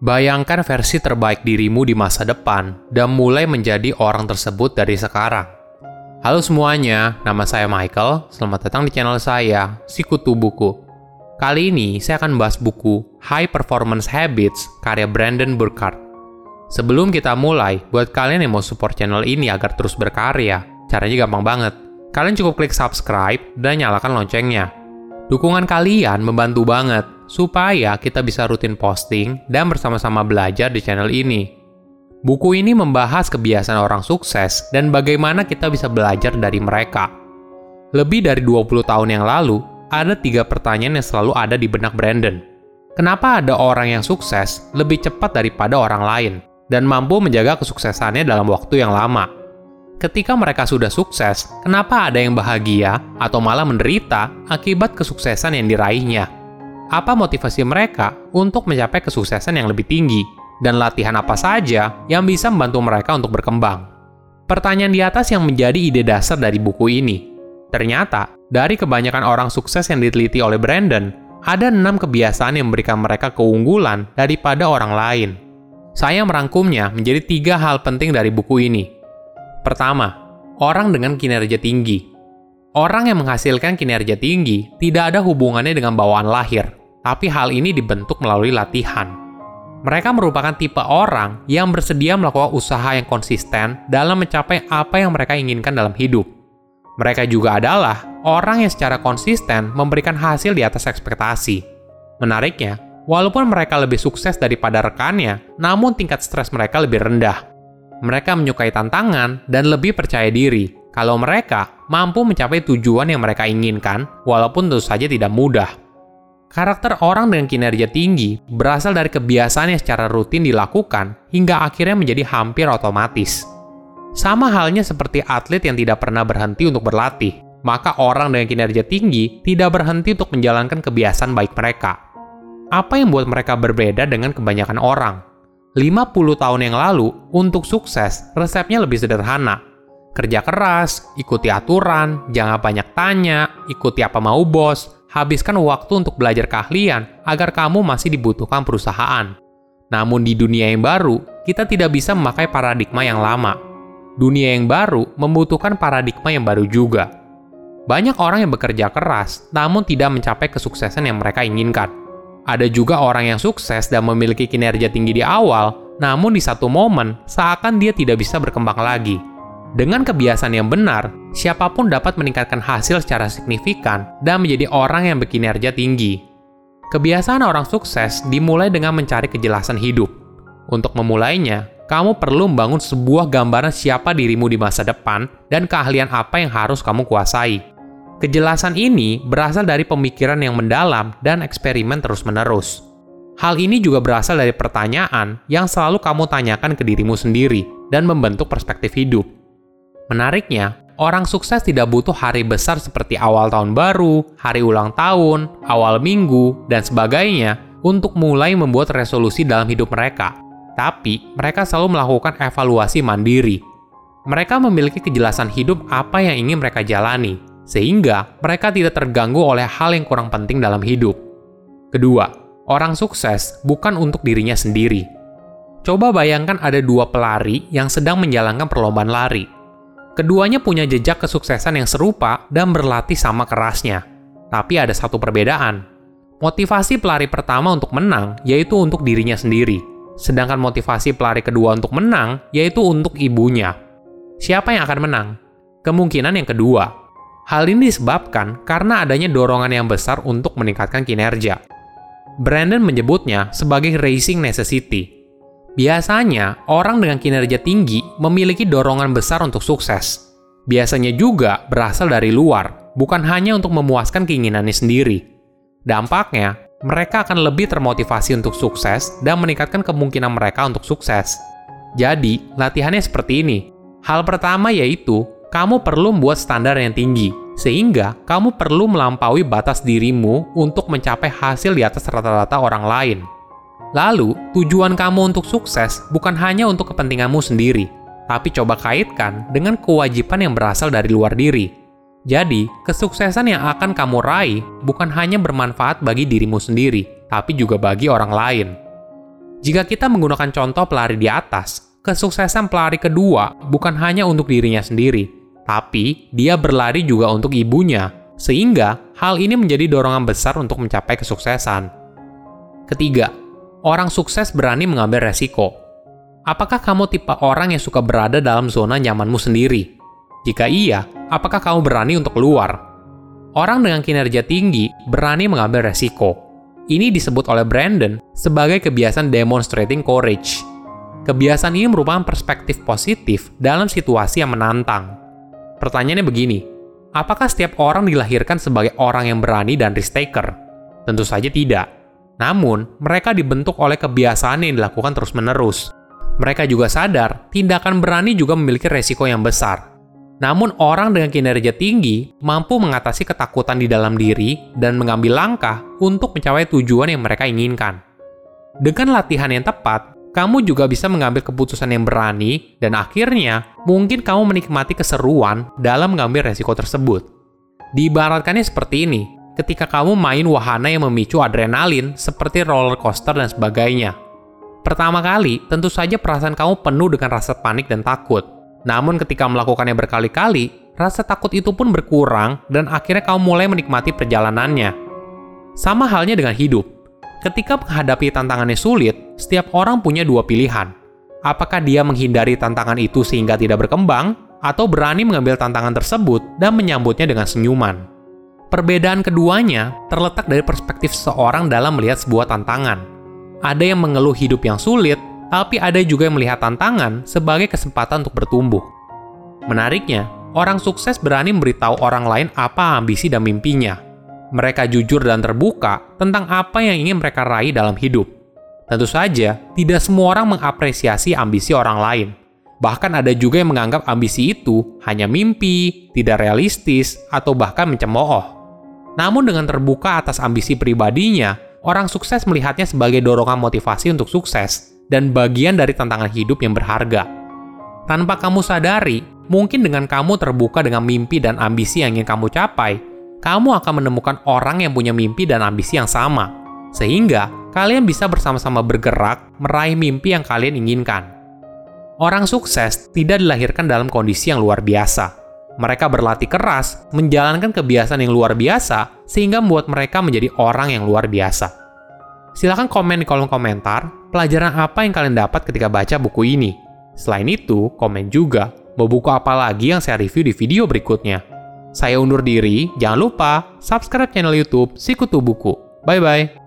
Bayangkan versi terbaik dirimu di masa depan dan mulai menjadi orang tersebut dari sekarang. Halo semuanya, nama saya Michael. Selamat datang di channel saya, Sikutu Buku. Kali ini saya akan membahas buku High Performance Habits karya Brandon Burkhardt. Sebelum kita mulai, buat kalian yang mau support channel ini agar terus berkarya, caranya gampang banget. Kalian cukup klik subscribe dan nyalakan loncengnya. Dukungan kalian membantu banget supaya kita bisa rutin posting dan bersama-sama belajar di channel ini. Buku ini membahas kebiasaan orang sukses dan bagaimana kita bisa belajar dari mereka. Lebih dari 20 tahun yang lalu, ada tiga pertanyaan yang selalu ada di benak Brandon. Kenapa ada orang yang sukses lebih cepat daripada orang lain dan mampu menjaga kesuksesannya dalam waktu yang lama? Ketika mereka sudah sukses, kenapa ada yang bahagia atau malah menderita akibat kesuksesan yang diraihnya? Apa motivasi mereka untuk mencapai kesuksesan yang lebih tinggi, dan latihan apa saja yang bisa membantu mereka untuk berkembang. Pertanyaan di atas yang menjadi ide dasar dari buku ini. Ternyata, dari kebanyakan orang sukses yang diteliti oleh Brandon, ada enam kebiasaan yang memberikan mereka keunggulan daripada orang lain. Saya merangkumnya menjadi tiga hal penting dari buku ini. Pertama, orang dengan kinerja tinggi. Orang yang menghasilkan kinerja tinggi tidak ada hubungannya dengan bawaan lahir, tapi hal ini dibentuk melalui latihan. Mereka merupakan tipe orang yang bersedia melakukan usaha yang konsisten dalam mencapai apa yang mereka inginkan dalam hidup. Mereka juga adalah orang yang secara konsisten memberikan hasil di atas ekspektasi. Menariknya, walaupun mereka lebih sukses daripada rekannya, namun tingkat stres mereka lebih rendah. Mereka menyukai tantangan dan lebih percaya diri kalau mereka mampu mencapai tujuan yang mereka inginkan, walaupun tentu saja tidak mudah. Karakter orang dengan kinerja tinggi berasal dari kebiasaan yang secara rutin dilakukan hingga akhirnya menjadi hampir otomatis. Sama halnya seperti atlet yang tidak pernah berhenti untuk berlatih, maka orang dengan kinerja tinggi tidak berhenti untuk menjalankan kebiasaan baik mereka. Apa yang membuat mereka berbeda dengan kebanyakan orang? 50 tahun yang lalu, untuk sukses, resepnya lebih sederhana. Kerja keras, ikuti aturan, jangan banyak tanya, ikuti apa mau bos, habiskan waktu untuk belajar keahlian agar kamu masih dibutuhkan perusahaan. Namun di dunia yang baru, kita tidak bisa memakai paradigma yang lama. Dunia yang baru membutuhkan paradigma yang baru juga. Banyak orang yang bekerja keras, namun tidak mencapai kesuksesan yang mereka inginkan. Ada juga orang yang sukses dan memiliki kinerja tinggi di awal, namun di satu momen seakan dia tidak bisa berkembang lagi. Dengan kebiasaan yang benar, siapa pun dapat meningkatkan hasil secara signifikan dan menjadi orang yang berkinerja tinggi. Kebiasaan orang sukses dimulai dengan mencari kejelasan hidup. Untuk memulainya, kamu perlu membangun sebuah gambaran siapa dirimu di masa depan dan keahlian apa yang harus kamu kuasai. Kejelasan ini berasal dari pemikiran yang mendalam dan eksperimen terus-menerus. Hal ini juga berasal dari pertanyaan yang selalu kamu tanyakan ke dirimu sendiri dan membentuk perspektif hidup. Menariknya, orang sukses tidak butuh hari besar seperti awal tahun baru, hari ulang tahun, awal minggu, dan sebagainya untuk mulai membuat resolusi dalam hidup mereka. Tapi, mereka selalu melakukan evaluasi mandiri. Mereka memiliki kejelasan hidup apa yang ingin mereka jalani, sehingga mereka tidak terganggu oleh hal yang kurang penting dalam hidup. Kedua, orang sukses bukan untuk dirinya sendiri. Coba bayangkan ada dua pelari yang sedang menjalankan perlombaan lari Keduanya punya jejak kesuksesan yang serupa dan berlatih sama kerasnya. Tapi ada satu perbedaan. Motivasi pelari pertama untuk menang yaitu untuk dirinya sendiri, sedangkan motivasi pelari kedua untuk menang yaitu untuk ibunya. Siapa yang akan menang? Kemungkinan yang kedua. Hal ini disebabkan karena adanya dorongan yang besar untuk meningkatkan kinerja. Brandon menyebutnya sebagai racing necessity, Biasanya, orang dengan kinerja tinggi memiliki dorongan besar untuk sukses. Biasanya juga berasal dari luar, bukan hanya untuk memuaskan keinginannya sendiri. Dampaknya, mereka akan lebih termotivasi untuk sukses dan meningkatkan kemungkinan mereka untuk sukses. Jadi, latihannya seperti ini. Hal pertama yaitu, kamu perlu membuat standar yang tinggi, sehingga kamu perlu melampaui batas dirimu untuk mencapai hasil di atas rata-rata orang lain. Lalu, tujuan kamu untuk sukses bukan hanya untuk kepentinganmu sendiri, tapi coba kaitkan dengan kewajiban yang berasal dari luar diri. Jadi, kesuksesan yang akan kamu raih bukan hanya bermanfaat bagi dirimu sendiri, tapi juga bagi orang lain. Jika kita menggunakan contoh pelari di atas, kesuksesan pelari kedua bukan hanya untuk dirinya sendiri, tapi dia berlari juga untuk ibunya, sehingga hal ini menjadi dorongan besar untuk mencapai kesuksesan. Ketiga, orang sukses berani mengambil resiko. Apakah kamu tipe orang yang suka berada dalam zona nyamanmu sendiri? Jika iya, apakah kamu berani untuk keluar? Orang dengan kinerja tinggi berani mengambil resiko. Ini disebut oleh Brandon sebagai kebiasaan demonstrating courage. Kebiasaan ini merupakan perspektif positif dalam situasi yang menantang. Pertanyaannya begini, apakah setiap orang dilahirkan sebagai orang yang berani dan risk taker? Tentu saja tidak. Namun, mereka dibentuk oleh kebiasaan yang dilakukan terus-menerus. Mereka juga sadar, tindakan berani juga memiliki resiko yang besar, namun orang dengan kinerja tinggi mampu mengatasi ketakutan di dalam diri dan mengambil langkah untuk mencapai tujuan yang mereka inginkan. Dengan latihan yang tepat, kamu juga bisa mengambil keputusan yang berani dan akhirnya mungkin kamu menikmati keseruan dalam mengambil resiko tersebut. Diibaratkannya seperti ini, ketika kamu main wahana yang memicu adrenalin seperti roller coaster dan sebagainya. Pertama kali, tentu saja perasaan kamu penuh dengan rasa panik dan takut – namun ketika melakukannya berkali-kali, rasa takut itu pun berkurang dan akhirnya kamu mulai menikmati perjalanannya. Sama halnya dengan hidup. Ketika menghadapi tantangannya sulit, setiap orang punya dua pilihan. Apakah dia menghindari tantangan itu sehingga tidak berkembang, atau berani mengambil tantangan tersebut dan menyambutnya dengan senyuman. Perbedaan keduanya terletak dari perspektif seseorang dalam melihat sebuah tantangan. Ada yang mengeluh hidup yang sulit, tapi ada juga yang melihat tantangan sebagai kesempatan untuk bertumbuh. Menariknya, orang sukses berani memberitahu orang lain apa ambisi dan mimpinya. Mereka jujur dan terbuka tentang apa yang ingin mereka raih dalam hidup. Tentu saja, tidak semua orang mengapresiasi ambisi orang lain. Bahkan ada juga yang menganggap ambisi itu hanya mimpi, tidak realistis, atau bahkan mencemooh. Namun dengan terbuka atas ambisi pribadinya, orang sukses melihatnya sebagai dorongan motivasi untuk sukses dan bagian dari tantangan hidup yang berharga. Tanpa kamu sadari, mungkin dengan kamu terbuka dengan mimpi dan ambisi yang ingin kamu capai, kamu akan menemukan orang yang punya mimpi dan ambisi yang sama, sehingga kalian bisa bersama-sama bergerak meraih mimpi yang kalian inginkan. Orang sukses tidak dilahirkan dalam kondisi yang luar biasa. Mereka berlatih keras, menjalankan kebiasaan yang luar biasa, sehingga membuat mereka menjadi orang yang luar biasa. Silahkan komen di kolom komentar pelajaran apa yang kalian dapat ketika baca buku ini. Selain itu, komen juga mau buku apa lagi yang saya review di video berikutnya. Saya undur diri, jangan lupa subscribe channel YouTube Sikutu Buku. Bye bye.